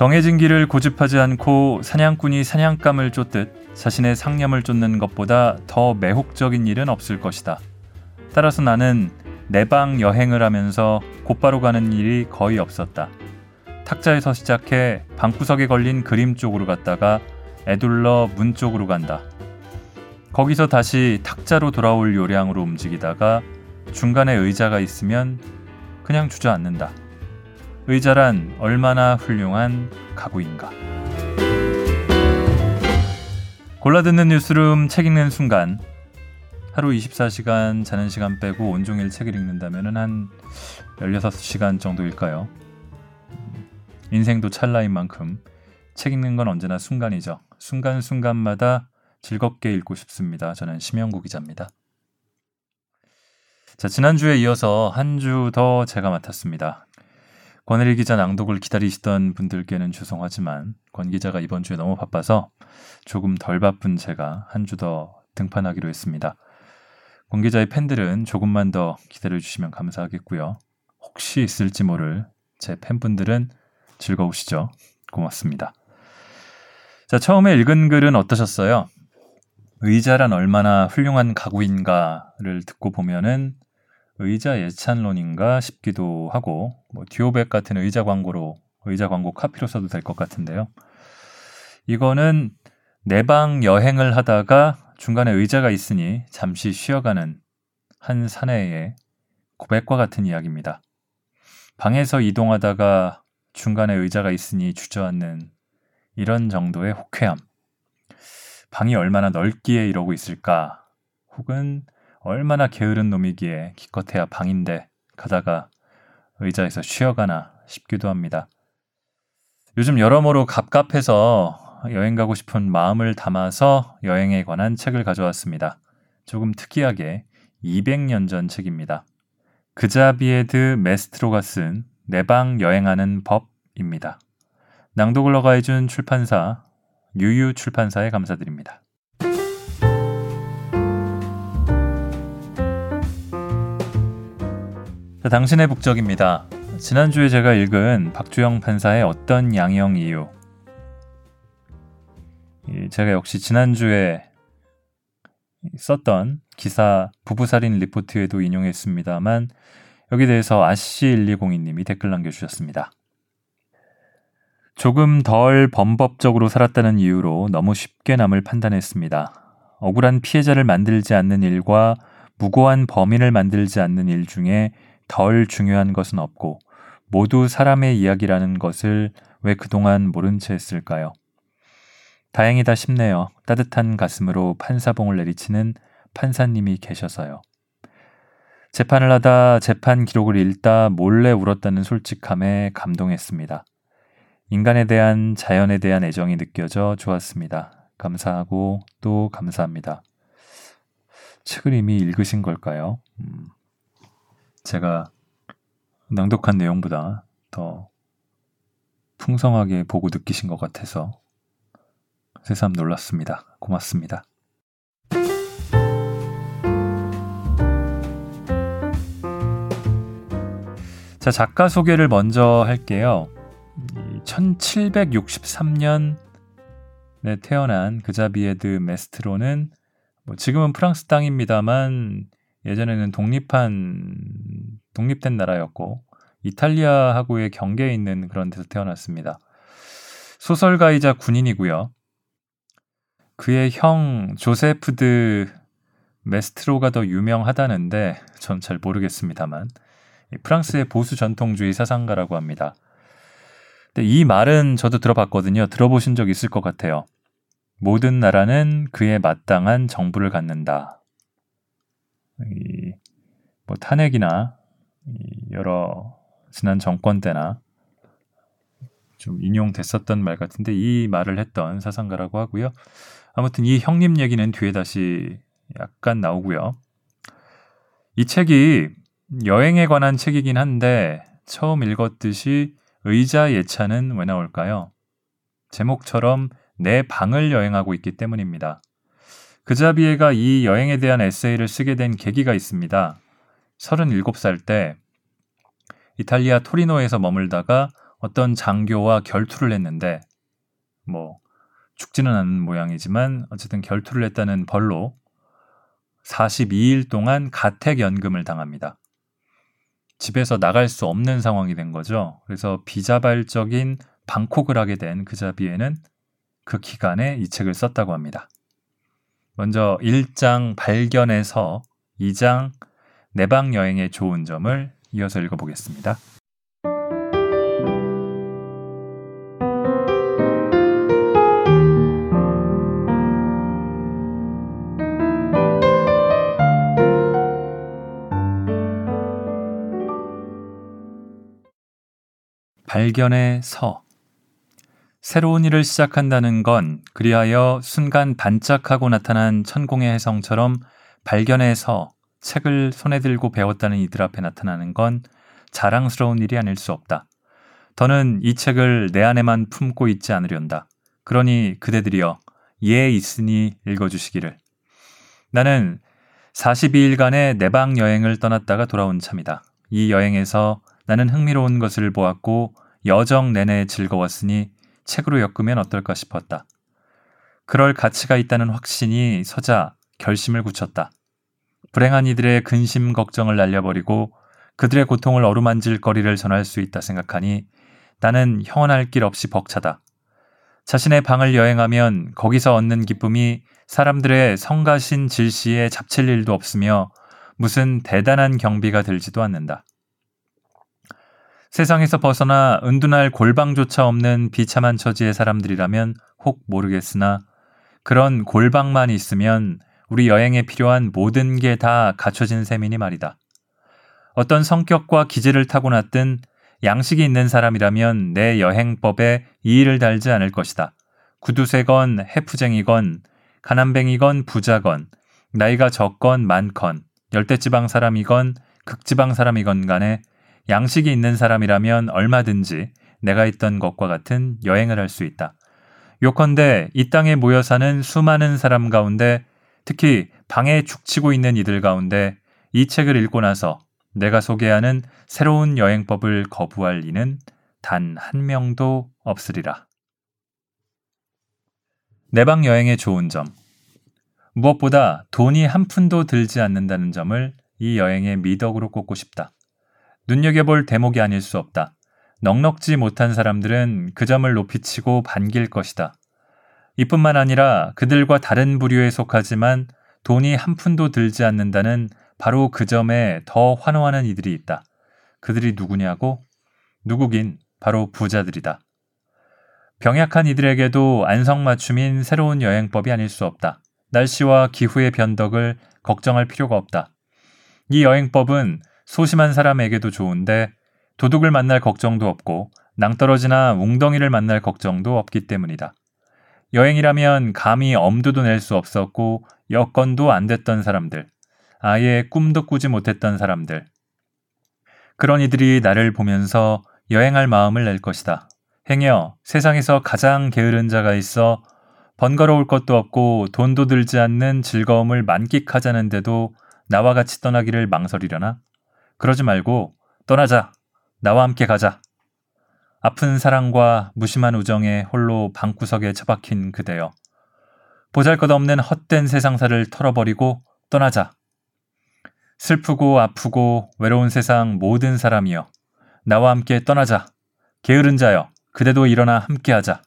정해진 길을 고집하지 않고 사냥꾼이 사냥감을 쫓듯 자신의 상념을 쫓는 것보다 더 매혹적인 일은 없을 것이다. 따라서 나는 내방 여행을 하면서 곧바로 가는 일이 거의 없었다. 탁자에서 시작해 방구석에 걸린 그림 쪽으로 갔다가 애둘러 문 쪽으로 간다. 거기서 다시 탁자로 돌아올 요량으로 움직이다가 중간에 의자가 있으면 그냥 주저앉는다. 의자란 얼마나 훌륭한 가구인가. 골라듣는 뉴스룸 책 읽는 순간 하루 24시간 자는 시간 빼고 온종일 책을 읽는다면 한 16시간 정도일까요? 인생도 찰나인 만큼 책 읽는 건 언제나 순간이죠. 순간순간마다 즐겁게 읽고 싶습니다. 저는 심영구 기자입니다. 자, 지난주에 이어서 한 주 더 제가 맡았습니다. 권혜리 기자 낭독을 기다리시던 분들께는 죄송하지만 권 기자가 이번 주에 너무 바빠서 조금 덜 바쁜 제가 한 주 더 등판하기로 했습니다. 권 기자의 팬들은 조금만 더 기다려 주시면 감사하겠고요. 혹시 있을지 모를 제 팬분들은 즐거우시죠? 고맙습니다. 자, 처음에 읽은 글은 어떠셨어요? 의자란 얼마나 훌륭한 가구인가를 듣고 보면은 의자 예찬론인가 싶기도 하고 뭐 듀오백 같은 의자 광고로 의자 광고 카피로 써도 될 것 같은데요. 이거는 내방 여행을 하다가 중간에 의자가 있으니 잠시 쉬어가는 한 사내의 고백과 같은 이야기입니다. 방에서 이동하다가 중간에 의자가 있으니 주저앉는 이런 정도의 호쾌함. 방이 얼마나 넓기에 이러고 있을까? 혹은 얼마나 게으른 놈이기에 기껏해야 방인데 가다가 의자에서 쉬어가나 싶기도 합니다. 요즘 여러모로 갑갑해서 여행 가고 싶은 마음을 담아서 여행에 관한 책을 가져왔습니다. 조금 특이하게 200년 전 책입니다. 그자비에드 메스트로가 쓴 내방 여행하는 법입니다. 낭독을 허가해준 출판사 유유 출판사에 감사드립니다. 당신의 북적입니다. 지난주에 제가 읽은 박주영 판사의 어떤 양형 이유. 제가 역시 지난주에 썼던 기사 부부살인 리포트에도 인용했습니다만 여기 대해서 아씨1202님이 댓글 남겨주셨습니다. 조금 덜 범법적으로 살았다는 이유로 너무 쉽게 남을 판단했습니다. 억울한 피해자를 만들지 않는 일과 무고한 범인을 만들지 않는 일 중에 덜 중요한 것은 없고 모두 사람의 이야기라는 것을 왜 그동안 모른 채 했을까요? 다행이다 싶네요. 따뜻한 가슴으로 판사봉을 내리치는 판사님이 계셔서요. 재판을 하다 재판 기록을 읽다 몰래 울었다는 솔직함에 감동했습니다. 인간에 대한 자연에 대한 애정이 느껴져 좋았습니다. 감사하고 또 감사합니다. 책을 이미 읽으신 걸까요? 음. 제가 낭독한 내용보다 더 풍성하게 보고 느끼신 것 같아서 새삼 놀랐습니다. 고맙습니다. 자, 작가 소개를 먼저 할게요. 1763년에 태어난 그자비에드 메스트로는 뭐 지금은 프랑스 땅입니다만 예전에는 독립한 독립된 나라였고 이탈리아하고의 경계에 있는 그런 데서 태어났습니다. 소설가이자 군인이고요. 그의 형 조세프드 메스트로가 더 유명하다는데 전 잘 모르겠습니다만 프랑스의 보수 전통주의 사상가라고 합니다. 근데 이 말은 저도 들어봤거든요. 들어보신 적 있을 것 같아요. 모든 나라는 그에 마땅한 정부를 갖는다. 이, 뭐 탄핵이나 여러 지난 정권 때나 좀 인용됐었던 말 같은데 이 말을 했던 사상가라고 하고요. 아무튼 이 형님 얘기는 뒤에 다시 약간 나오고요. 이 책이 여행에 관한 책이긴 한데 처음 읽었듯이 의자 예찬은 왜 나올까요? 제목처럼 내 방을 여행하고 있기 때문입니다. 그자비에가 이 여행에 대한 에세이를 쓰게 된 계기가 있습니다. 37살 때 이탈리아 토리노에서 머물다가 어떤 장교와 결투를 했는데 뭐 죽지는 않은 모양이지만 어쨌든 결투를 했다는 벌로 42일 동안 가택연금을 당합니다. 집에서 나갈 수 없는 상황이 된 거죠. 그래서 비자발적인 방콕을 하게 된 그자비에는 그 기간에 이 책을 썼다고 합니다. 먼저 1장 발견에서 2장 내방 여행의 좋은 점을 이어서 읽어보겠습니다. 발견의 서 새로운 일을 시작한다는 건 그리하여 순간 반짝하고 나타난 천공의 혜성처럼 발견의 서 책을 손에 들고 배웠다는 이들 앞에 나타나는 건 자랑스러운 일이 아닐 수 없다. 더는 이 책을 내 안에만 품고 있지 않으련다. 그러니 그대들이여 예 있으니 읽어주시기를. 나는 42일간의 내방 여행을 떠났다가 돌아온 참이다. 이 여행에서 나는 흥미로운 것을 보았고 여정 내내 즐거웠으니 책으로 엮으면 어떨까 싶었다. 그럴 가치가 있다는 확신이 서자 결심을 굳혔다. 불행한 이들의 근심 걱정을 날려버리고 그들의 고통을 어루만질 거리를 전할 수 있다 생각하니 나는 형언할 길 없이 벅차다. 자신의 방을 여행하면 거기서 얻는 기쁨이 사람들의 성가신 질시에 잡칠 일도 없으며 무슨 대단한 경비가 들지도 않는다. 세상에서 벗어나 은둔할 골방조차 없는 비참한 처지의 사람들이라면 혹 모르겠으나 그런 골방만 있으면 우리 여행에 필요한 모든 게 다 갖춰진 셈이니 말이다. 어떤 성격과 기질을 타고났든 양식이 있는 사람이라면 내 여행법에 이의를 달지 않을 것이다. 구두쇠건 해프쟁이건 가난뱅이건 부자건 나이가 적건 많건 열대지방 사람이건 극지방 사람이건 간에 양식이 있는 사람이라면 얼마든지 내가 있던 것과 같은 여행을 할 수 있다. 요컨대 이 땅에 모여 사는 수많은 사람 가운데 특히 방에 죽치고 있는 이들 가운데 이 책을 읽고 나서 내가 소개하는 새로운 여행법을 거부할 이는 단 한 명도 없으리라. 내방 여행의 좋은 점. 무엇보다 돈이 한 푼도 들지 않는다는 점을 이 여행의 미덕으로 꼽고 싶다. 눈여겨볼 대목이 아닐 수 없다. 넉넉지 못한 사람들은 그 점을 높이치고 반길 것이다. 이뿐만 아니라 그들과 다른 부류에 속하지만 돈이 한 푼도 들지 않는다는 바로 그 점에 더 환호하는 이들이 있다. 그들이 누구냐고? 누구긴 바로 부자들이다. 병약한 이들에게도 안성맞춤인 새로운 여행법이 아닐 수 없다. 날씨와 기후의 변덕을 걱정할 필요가 없다. 이 여행법은 소심한 사람에게도 좋은데 도둑을 만날 걱정도 없고 낭떠러지나 웅덩이를 만날 걱정도 없기 때문이다. 여행이라면 감히 엄두도 낼 수 없었고 여건도 안 됐던 사람들, 아예 꿈도 꾸지 못했던 사람들. 그런 이들이 나를 보면서 여행할 마음을 낼 것이다. 행여 세상에서 가장 게으른 자가 있어 번거로울 것도 없고 돈도 들지 않는 즐거움을 만끽하자는데도 나와 같이 떠나기를 망설이려나? 그러지 말고 떠나자. 나와 함께 가자. 아픈 사랑과 무심한 우정에 홀로 방구석에 처박힌 그대여. 보잘 것 없는 헛된 세상사를 털어버리고 떠나자. 슬프고 아프고 외로운 세상 모든 사람이여. 나와 함께 떠나자. 게으른 자여. 그대도 일어나 함께하자.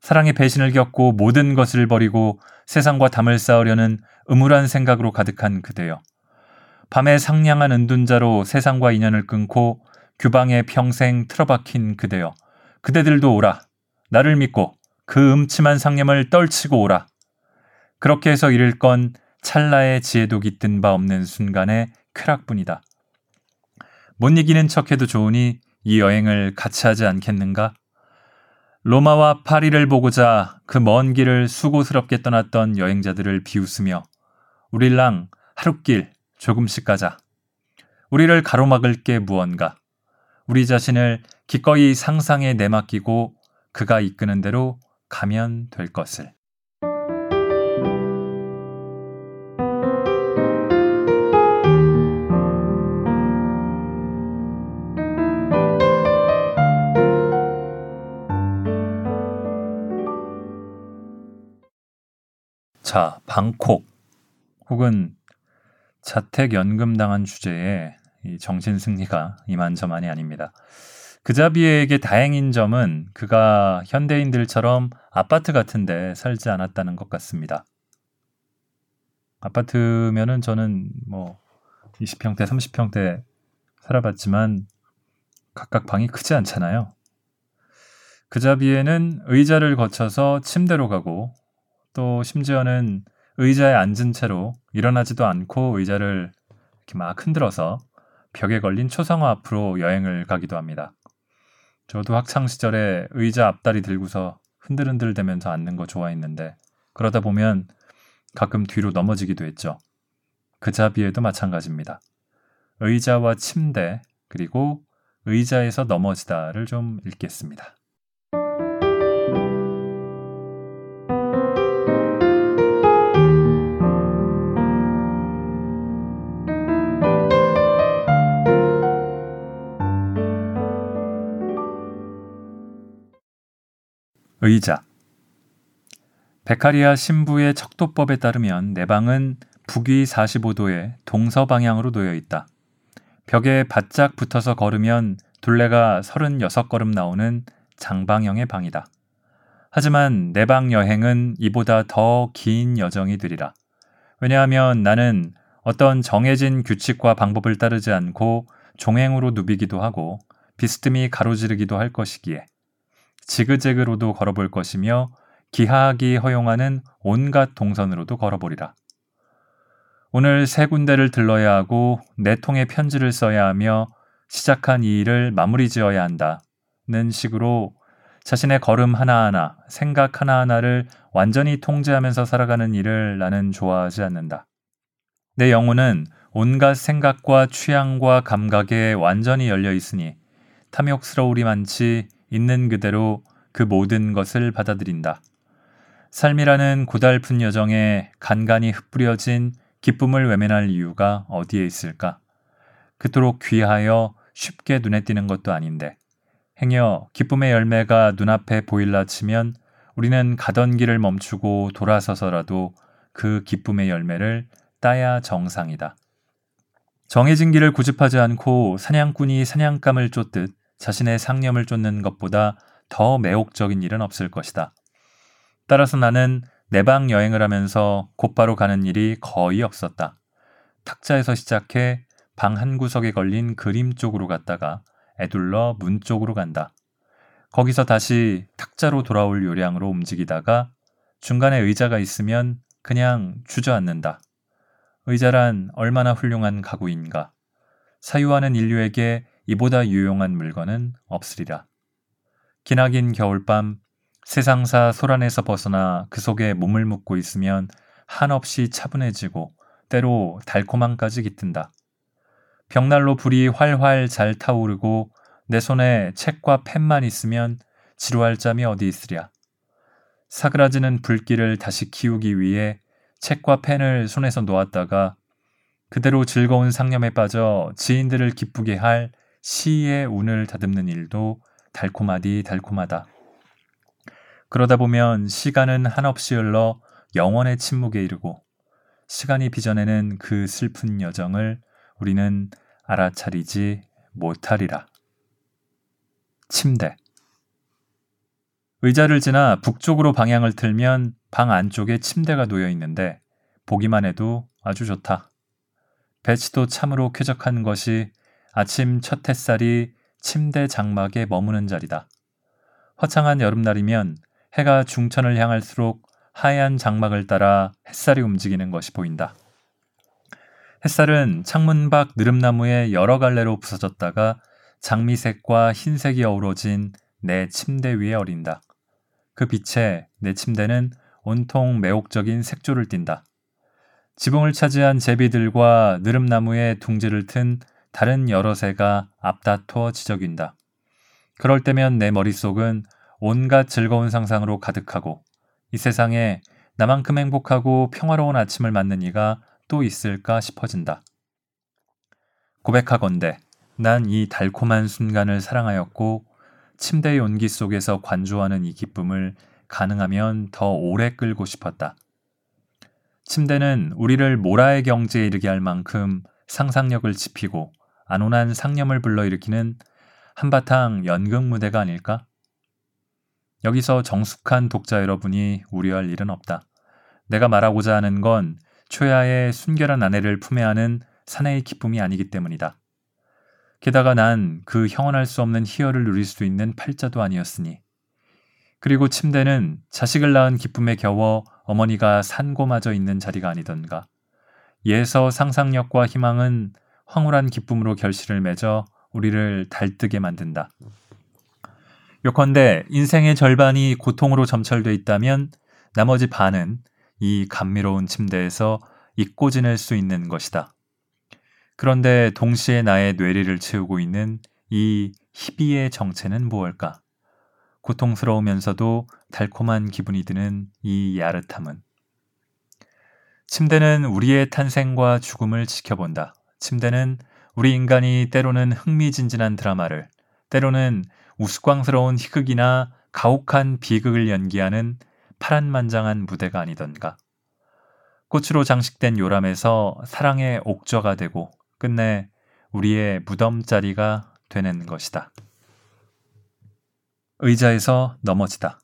사랑의 배신을 겪고 모든 것을 버리고 세상과 담을 쌓으려는 음울한 생각으로 가득한 그대여. 밤에 상냥한 은둔자로 세상과 인연을 끊고 규방에 평생 틀어박힌 그대여. 그대들도 오라. 나를 믿고 그 음침한 상념을 떨치고 오라. 그렇게 해서 이를 건 찰나의 지혜도 깃든 바 없는 순간의 쾌락뿐이다. 못 이기는 척해도 좋으니 이 여행을 같이 하지 않겠는가? 로마와 파리를 보고자 그 먼 길을 수고스럽게 떠났던 여행자들을 비웃으며 우릴랑 하룻길 조금씩 가자. 우리를 가로막을 게 무언가. 우리 자신을 기꺼이 상상에 내맡기고 그가 이끄는 대로 가면 될 것을. 자, 방콕 혹은 자택연금 당한 주제에 이 정신 승리가 이만저만이 아닙니다. 그자비에게 다행인 점은 그가 현대인들처럼 아파트 같은데 살지 않았다는 것 같습니다. 아파트면은 저는 뭐 20평대, 30평대 살아봤지만 각각 방이 크지 않잖아요. 그자비에는 의자를 거쳐서 침대로 가고 또 심지어는 의자에 앉은 채로 일어나지도 않고 의자를 이렇게 막 흔들어서 벽에 걸린 초상화 앞으로 여행을 가기도 합니다. 저도 학창 시절에 의자 앞다리 들고서 흔들흔들 대면서 앉는 거 좋아했는데 그러다 보면 가끔 뒤로 넘어지기도 했죠. 그 자비에도 마찬가지입니다. 의자와 침대 그리고 의자에서 넘어지다를 좀 읽겠습니다. 의자 베카리아 신부의 척도법에 따르면 내 방은 북위 45도의 동서 방향으로 놓여 있다. 벽에 바짝 붙어서 걸으면 둘레가 36걸음 나오는 장방형의 방이다. 하지만 내방 여행은 이보다 더 긴 여정이 되리라. 왜냐하면 나는 어떤 정해진 규칙과 방법을 따르지 않고 종행으로 누비기도 하고 비스듬히 가로지르기도 할 것이기에 지그재그로도 걸어볼 것이며 기하학이 허용하는 온갖 동선으로도 걸어보리라. 오늘 세 군데를 들러야 하고 네 통의 편지를 써야 하며 시작한 이 일을 마무리 지어야 한다는 식으로 자신의 걸음 하나하나, 생각 하나하나를 완전히 통제하면서 살아가는 일을 나는 좋아하지 않는다. 내 영혼은 온갖 생각과 취향과 감각에 완전히 열려 있으니 탐욕스러우리만치 있는 그대로 그 모든 것을 받아들인다. 삶이라는 고달픈 여정에 간간히 흩뿌려진 기쁨을 외면할 이유가 어디에 있을까? 그토록 귀하여 쉽게 눈에 띄는 것도 아닌데. 행여 기쁨의 열매가 눈앞에 보일라 치면 우리는 가던 길을 멈추고 돌아서서라도 그 기쁨의 열매를 따야 정상이다. 정해진 길을 고집하지 않고 사냥꾼이 사냥감을 쫓듯 자신의 상념을 쫓는 것보다 더 매혹적인 일은 없을 것이다. 따라서 나는 내방 여행을 하면서 곧바로 가는 일이 거의 없었다. 탁자에서 시작해 방 한 구석에 걸린 그림 쪽으로 갔다가 애둘러 문 쪽으로 간다. 거기서 다시 탁자로 돌아올 요량으로 움직이다가 중간에 의자가 있으면 그냥 주저앉는다. 의자란 얼마나 훌륭한 가구인가. 사유하는 인류에게 이보다 유용한 물건은 없으리라. 기나긴 겨울밤 세상사 소란에서 벗어나 그 속에 몸을 묻고 있으면 한없이 차분해지고 때로 달콤함까지 깃든다. 벽난로 불이 활활 잘 타오르고 내 손에 책과 펜만 있으면 지루할 잠이 어디 있으랴. 사그라지는 불길을 다시 키우기 위해 책과 펜을 손에서 놓았다가 그대로 즐거운 상념에 빠져 지인들을 기쁘게 할 시의 운을 다듬는 일도 달콤하디 달콤하다. 그러다 보면 시간은 한없이 흘러 영원의 침묵에 이르고 시간이 빚어내는 그 슬픈 여정을 우리는 알아차리지 못하리라. 침대 의자를 지나 북쪽으로 방향을 틀면 방 안쪽에 침대가 놓여 있는데 보기만 해도 아주 좋다. 배치도 참으로 쾌적한 것이 아침 첫 햇살이 침대 장막에 머무는 자리다. 화창한 여름날이면 해가 중천을 향할수록 하얀 장막을 따라 햇살이 움직이는 것이 보인다. 햇살은 창문 밖 느릅나무에 여러 갈래로 부서졌다가 장미색과 흰색이 어우러진 내 침대 위에 어린다. 그 빛에 내 침대는 온통 매혹적인 색조를 띈다. 지붕을 차지한 제비들과 느릅나무에 둥지를 튼 다른 여러 새가 앞다퉈 지저귄다. 그럴 때면 내 머릿속은 온갖 즐거운 상상으로 가득하고 이 세상에 나만큼 행복하고 평화로운 아침을 맞는 이가 또 있을까 싶어진다. 고백하건대 난 이 달콤한 순간을 사랑하였고 침대의 온기 속에서 관조하는 이 기쁨을 가능하면 더 오래 끌고 싶었다. 침대는 우리를 모라의 경지에 이르게 할 만큼 상상력을 지피고 안온한 상념을 불러일으키는 한바탕 연극 무대가 아닐까? 여기서 정숙한 독자 여러분이 우려할 일은 없다. 내가 말하고자 하는 건 초야의 순결한 아내를 품에 안은 사내의 기쁨이 아니기 때문이다. 게다가 난 그 형언할 수 없는 희열을 누릴 수 있는 팔자도 아니었으니. 그리고 침대는 자식을 낳은 기쁨에 겨워 어머니가 산고마저 있는 자리가 아니던가. 예서 상상력과 희망은 황홀한 기쁨으로 결실을 맺어 우리를 달뜨게 만든다. 요컨대 인생의 절반이 고통으로 점철돼 있다면 나머지 반은 이 감미로운 침대에서 잊고 지낼 수 있는 것이다. 그런데 동시에 나의 뇌리를 채우고 있는 이 희비의 정체는 무엇일까? 고통스러우면서도 달콤한 기분이 드는 이 야릇함은 침대는 우리의 탄생과 죽음을 지켜본다. 침대는 우리 인간이 때로는 흥미진진한 드라마를, 때로는 우스꽝스러운 희극이나 가혹한 비극을 연기하는 파란만장한 무대가 아니던가. 꽃으로 장식된 요람에서 사랑의 옥저가 되고 끝내 우리의 무덤자리가 되는 것이다. 의자에서 넘어지다.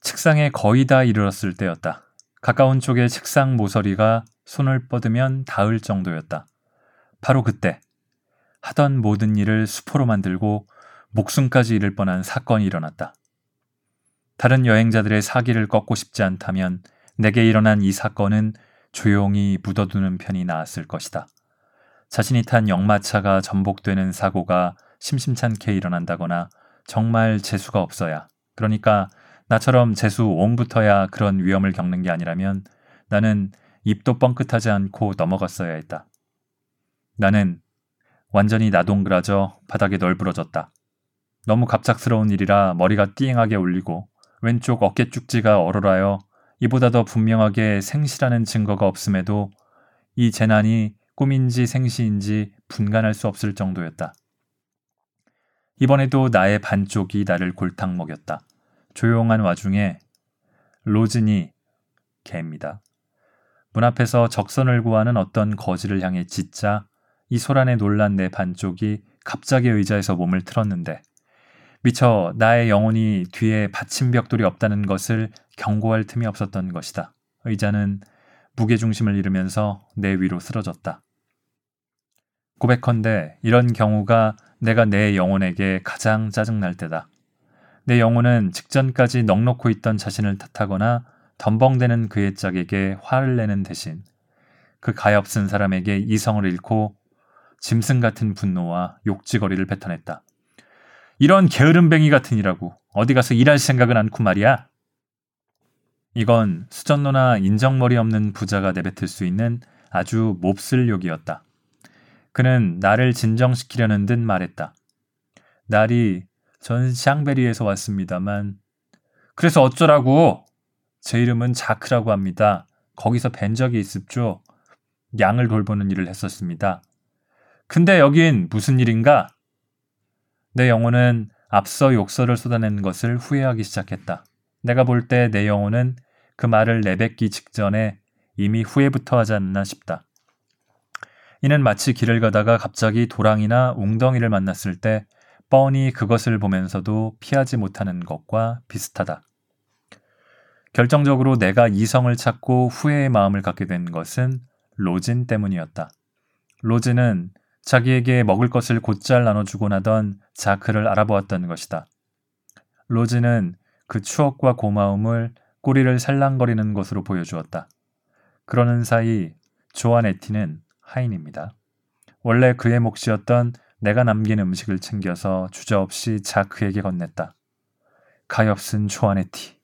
책상에 거의 다 이르렀을 때였다. 가까운 쪽의 책상 모서리가 손을 뻗으면 닿을 정도였다. 바로 그때 하던 모든 일을 수포로 만들고 목숨까지 잃을 뻔한 사건이 일어났다. 다른 여행자들의 사기를 꺾고 싶지 않다면 내게 일어난 이 사건은 조용히 묻어두는 편이 나았을 것이다. 자신이 탄 역마차가 전복되는 사고가 심심찮게 일어난다거나 정말 재수가 없어야 그러니까 나처럼 재수 옹부터야 그런 위험을 겪는 게 아니라면 나는 입도 뻥끗하지 않고 넘어갔어야 했다. 나는 완전히 나동그라져 바닥에 널브러졌다. 너무 갑작스러운 일이라 머리가 띵하게 울리고 왼쪽 어깨 쭉지가 얼얼하여 이보다 더 분명하게 생시라는 증거가 없음에도 이 재난이 꿈인지 생시인지 분간할 수 없을 정도였다. 이번에도 나의 반쪽이 나를 골탕 먹였다. 조용한 와중에 로즈니 개입니다. 문 앞에서 적선을 구하는 어떤 거지를 향해 짓자 이 소란에 놀란 내 반쪽이 갑자기 의자에서 몸을 틀었는데 미처 나의 영혼이 뒤에 받침 벽돌이 없다는 것을 경고할 틈이 없었던 것이다. 의자는 무게중심을 잃으면서 내 위로 쓰러졌다. 고백컨대 이런 경우가 내가 내 영혼에게 가장 짜증날 때다. 내 영혼은 직전까지 넉넉고 있던 자신을 탓하거나 덤벙대는 그의 짝에게 화를 내는 대신 그 가엾은 사람에게 이성을 잃고 짐승 같은 분노와 욕지거리를 뱉어냈다. 이런 게으름뱅이 같은 이라고 어디 가서 일할 생각은 않고 말이야. 이건 수전노나 인정머리 없는 부자가 내뱉을 수 있는 아주 몹쓸 욕이었다. 그는 나를 진정시키려는 듯 말했다. 날이 전 샹베리에서 왔습니다만 그래서 어쩌라고 제 이름은 자크라고 합니다. 거기서 뵌 적이 있습죠. 양을 돌보는 일을 했었습니다. 근데 여긴 무슨 일인가? 내 영혼은 앞서 욕설을 쏟아낸 것을 후회하기 시작했다. 내가 볼 때 내 영혼은 그 말을 내뱉기 직전에 이미 후회부터 하지 않나 싶다. 이는 마치 길을 가다가 갑자기 도랑이나 웅덩이를 만났을 때 뻔히 그것을 보면서도 피하지 못하는 것과 비슷하다. 결정적으로 내가 이성을 찾고 후회의 마음을 갖게 된 것은 로진 때문이었다. 로진은 자기에게 먹을 것을 곧잘 나눠주고 나던 자크를 알아보았던 것이다. 로진은 그 추억과 고마움을 꼬리를 살랑거리는 것으로 보여주었다. 그러는 사이 조아네티는 하인입니다. 원래 그의 몫이었던 내가 남긴 음식을 챙겨서 주저없이 자크에게 건넸다. 가엾은 조아네티.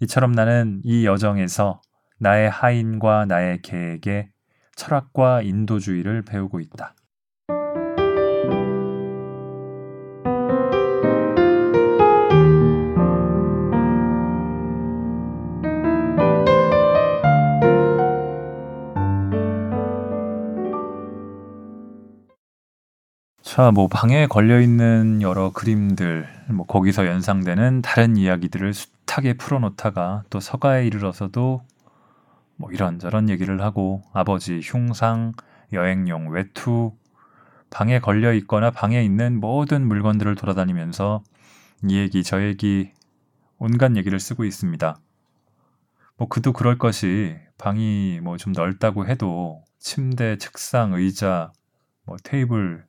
이처럼 나는 이 여정에서 나의 하인과 나의 개에게 철학과 인도주의를 배우고 있다. 자, 뭐 방에 걸려 있는 여러 그림들, 뭐 거기서 연상되는 다른 이야기들을 알차게 풀어놓다가 또 서가에 이르러서도 뭐 이런저런 얘기를 하고 아버지 흉상, 여행용 외투, 방에 걸려 있거나 방에 있는 모든 물건들을 돌아다니면서 이 얘기 저 얘기 온갖 얘기를 쓰고 있습니다. 뭐 그도 그럴 것이 방이 뭐 좀 넓다고 해도 침대, 책상, 의자, 뭐 테이블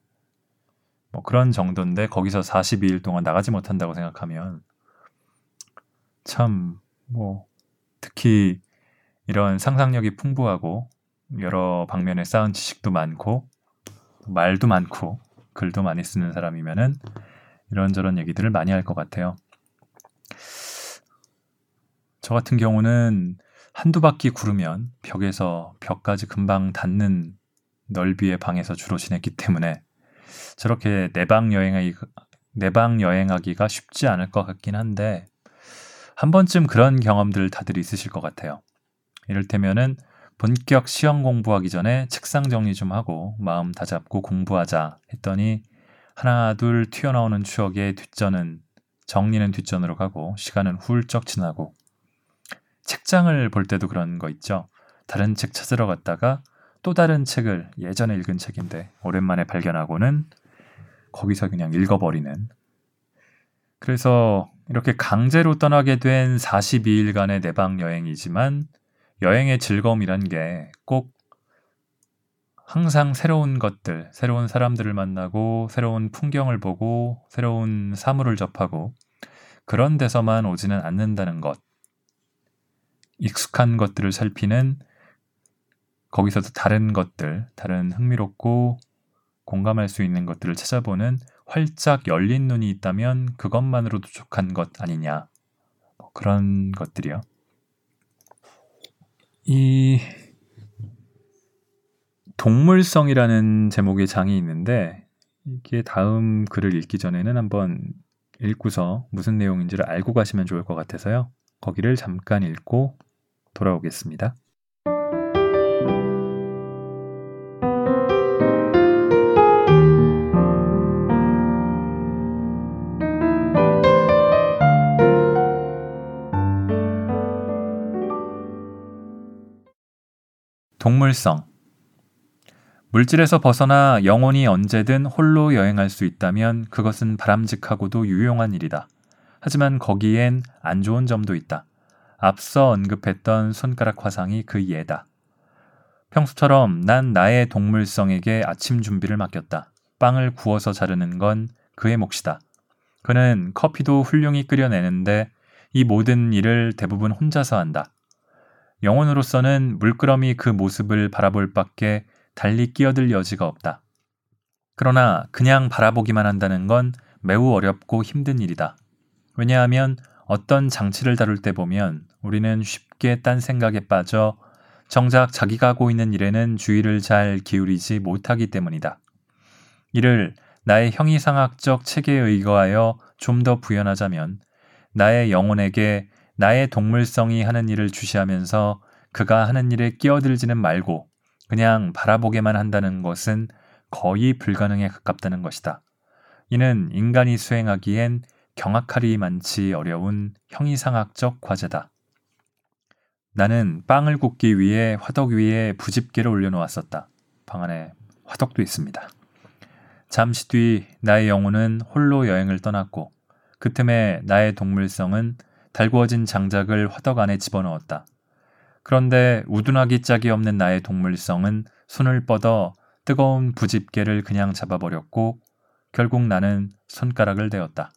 뭐 그런 정도인데 거기서 42일 동안 나가지 못한다고 생각하면 참 뭐 특히 이런 상상력이 풍부하고 여러 방면에 쌓은 지식도 많고 말도 많고 글도 많이 쓰는 사람이면은 이런저런 얘기들을 많이 할 것 같아요. 저 같은 경우는 한두 바퀴 구르면 벽에서 벽까지 금방 닿는 넓이의 방에서 주로 지냈기 때문에 저렇게 내방 여행하기 내방 여행하기가 쉽지 않을 것 같긴 한데 한 번쯤 그런 경험들 다들 있으실 것 같아요. 이를테면은 본격 시험 공부하기 전에 책상 정리 좀 하고 마음 다잡고 공부하자 했더니 하나 둘 튀어나오는 추억의 뒷전은 정리는 뒷전으로 가고 시간은 훌쩍 지나고 책장을 볼 때도 그런 거 있죠. 다른 책 찾으러 갔다가 또 다른 책을 예전에 읽은 책인데 오랜만에 발견하고는 거기서 그냥 읽어버리는. 그래서 이렇게 강제로 떠나게 된 42일간의 내방 여행이지만 여행의 즐거움이란 게 꼭 항상 새로운 것들, 새로운 사람들을 만나고 새로운 풍경을 보고 새로운 사물을 접하고 그런 데서만 오지는 않는다는 것. 익숙한 것들을 살피는 거기서도 다른 것들, 다른 흥미롭고 공감할 수 있는 것들을 찾아보는 활짝 열린 눈이 있다면 그것만으로도 족한 것 아니냐. 뭐 그런 것들이요. 이 동물성이라는 제목의 장이 있는데 이게 다음 글을 읽기 전에는 한번 읽고서 무슨 내용인지를 알고 가시면 좋을 것 같아서요. 거기를 잠깐 읽고 돌아오겠습니다. 동물성 물질에서 벗어나 영혼이 언제든 홀로 여행할 수 있다면 그것은 바람직하고도 유용한 일이다. 하지만 거기엔 안 좋은 점도 있다. 앞서 언급했던 손가락 화상이 그 예다. 평소처럼 난 나의 동물성에게 아침 준비를 맡겼다. 빵을 구워서 자르는 건 그의 몫이다. 그는 커피도 훌륭히 끓여내는데 이 모든 일을 대부분 혼자서 한다. 영혼으로서는 물끄러미 그 모습을 바라볼 밖에 달리 끼어들 여지가 없다. 그러나 그냥 바라보기만 한다는 건 매우 어렵고 힘든 일이다. 왜냐하면 어떤 장치를 다룰 때 보면 우리는 쉽게 딴 생각에 빠져 정작 자기가 하고 있는 일에는 주의를 잘 기울이지 못하기 때문이다. 이를 나의 형이상학적 체계에 의거하여 좀 더 부연하자면 나의 영혼에게 나의 동물성이 하는 일을 주시하면서 그가 하는 일에 끼어들지는 말고 그냥 바라보게만 한다는 것은 거의 불가능에 가깝다는 것이다. 이는 인간이 수행하기엔 경악하리 많지 어려운 형이상학적 과제다. 나는 빵을 굽기 위해 화덕 위에 부집개를 올려놓았었다. 방 안에 화덕도 있습니다. 잠시 뒤 나의 영혼은 홀로 여행을 떠났고 그 틈에 나의 동물성은 달구어진 장작을 화덕 안에 집어넣었다. 그런데 우둔하기 짝이 없는 나의 동물성은 손을 뻗어 뜨거운 부집개를 그냥 잡아버렸고 결국 나는 손가락을 대었다.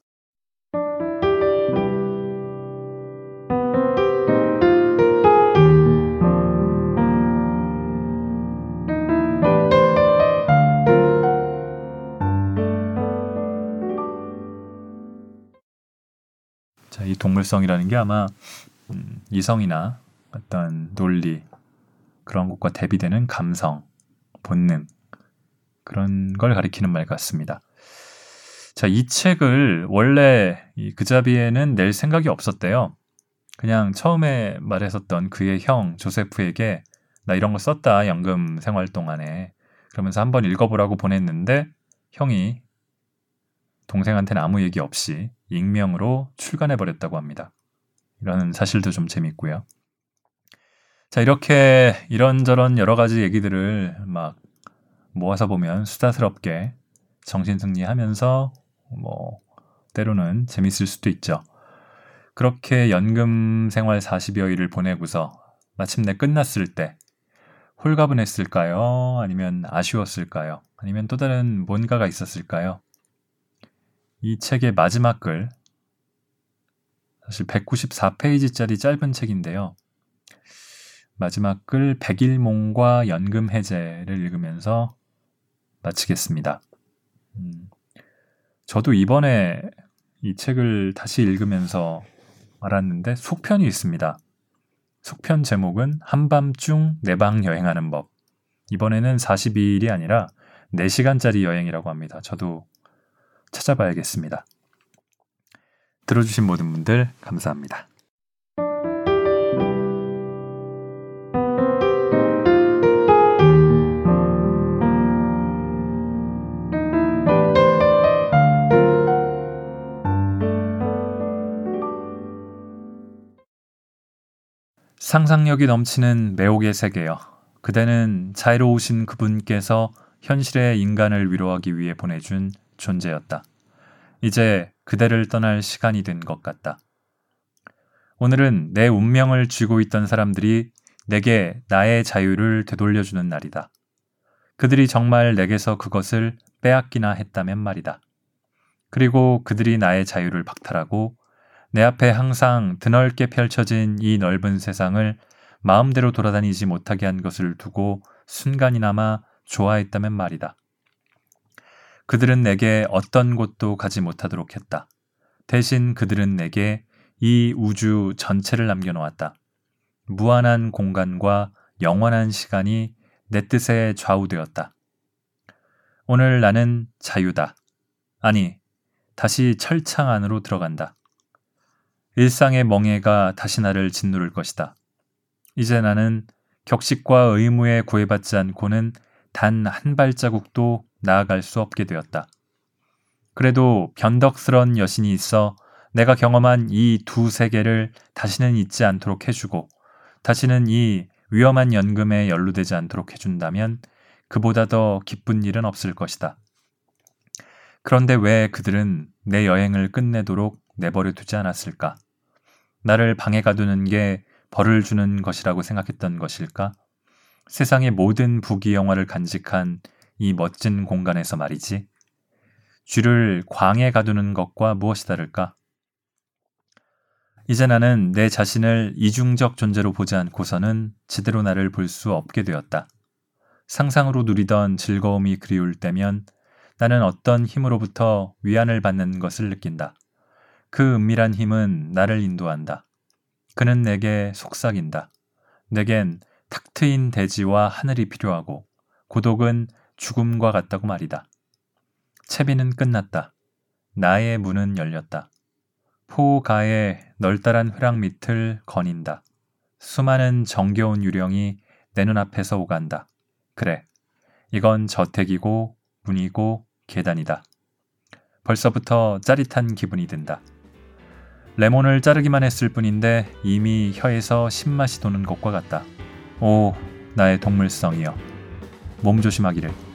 이 동물성이라는 게 아마 음, 이성이나 어떤 논리 그런 것과 대비되는 감성, 본능 그런 걸 가리키는 말 같습니다. 자, 이 책을 원래 이 그자비에는 낼 생각이 없었대요. 그냥 처음에 말했었던 그의 형 조세프에게 나 이런 거 썼다 연금 생활 동안에 그러면서 한번 읽어보라고 보냈는데 형이 동생한테는 아무 얘기 없이 익명으로 출간해 버렸다고 합니다. 이런 사실도 좀 재밌고요. 자, 이렇게 이런저런 여러 가지 얘기들을 막 모아서 보면 수다스럽게 정신승리하면서 뭐 때로는 재밌을 수도 있죠. 그렇게 연금 생활 40여 일을 보내고서 마침내 끝났을 때 홀가분했을까요? 아니면 아쉬웠을까요? 아니면 또 다른 뭔가가 있었을까요? 이 책의 마지막 글, 사실 194페이지짜리 짧은 책인데요. 마지막 글 백일몽과 연금 해제를 읽으면서 마치겠습니다. 음, 저도 이번에 이 책을 다시 읽으면서 알았는데 속편이 있습니다. 속편 제목은 한밤중 내방 여행하는 법. 이번에는 42일이 아니라 4시간짜리 여행이라고 합니다. 저도 찾아봐야겠습니다. 들어주신 모든 분들 감사합니다. 상상력이 넘치는 매혹의 세계여. 그대는 자유로우신 그분께서 현실의 인간을 위로하기 위해 보내준 존재였다. 이제 그대를 떠날 시간이 된 것 같다. 오늘은 내 운명을 쥐고 있던 사람들이 내게 나의 자유를 되돌려주는 날이다. 그들이 정말 내게서 그것을 빼앗기나 했다면 말이다. 그리고 그들이 나의 자유를 박탈하고 내 앞에 항상 드넓게 펼쳐진 이 넓은 세상을 마음대로 돌아다니지 못하게 한 것을 두고 순간이나마 좋아했다면 말이다. 그들은 내게 어떤 곳도 가지 못하도록 했다. 대신 그들은 내게 이 우주 전체를 남겨놓았다. 무한한 공간과 영원한 시간이 내 뜻에 좌우되었다. 오늘 나는 자유다. 아니, 다시 철창 안으로 들어간다. 일상의 멍해가 다시 나를 짓누를 것이다. 이제 나는 격식과 의무에 구애받지 않고는 단 한 발자국도 나아갈 수 없게 되었다. 그래도 변덕스런 여신이 있어 내가 경험한 이 두 세계를 다시는 잊지 않도록 해주고 다시는 이 위험한 연금에 연루되지 않도록 해준다면 그보다 더 기쁜 일은 없을 것이다. 그런데 왜 그들은 내 여행을 끝내도록 내버려 두지 않았을까? 나를 방해 가두는 게 벌을 주는 것이라고 생각했던 것일까? 세상의 모든 부귀 영화를 간직한 이 멋진 공간에서 말이지. 쥐를 광에 가두는 것과 무엇이 다를까? 이제 나는 내 자신을 이중적 존재로 보지 않고서는 제대로 나를 볼 수 없게 되었다. 상상으로 누리던 즐거움이 그리울 때면 나는 어떤 힘으로부터 위안을 받는 것을 느낀다. 그 은밀한 힘은 나를 인도한다. 그는 내게 속삭인다. 내겐 탁 트인 대지와 하늘이 필요하고 고독은 죽음과 같다고 말이다. 채비는 끝났다. 나의 문은 열렸다. 포가의 널따란 회랑 밑을 거닌다. 수많은 정겨운 유령이 내 눈앞에서 오간다. 그래, 이건 저택이고 문이고 계단이다. 벌써부터 짜릿한 기분이 든다. 레몬을 자르기만 했을 뿐인데 이미 혀에서 신맛이 도는 것과 같다. 오, 나의 동물성이여. 몸 조심하기를.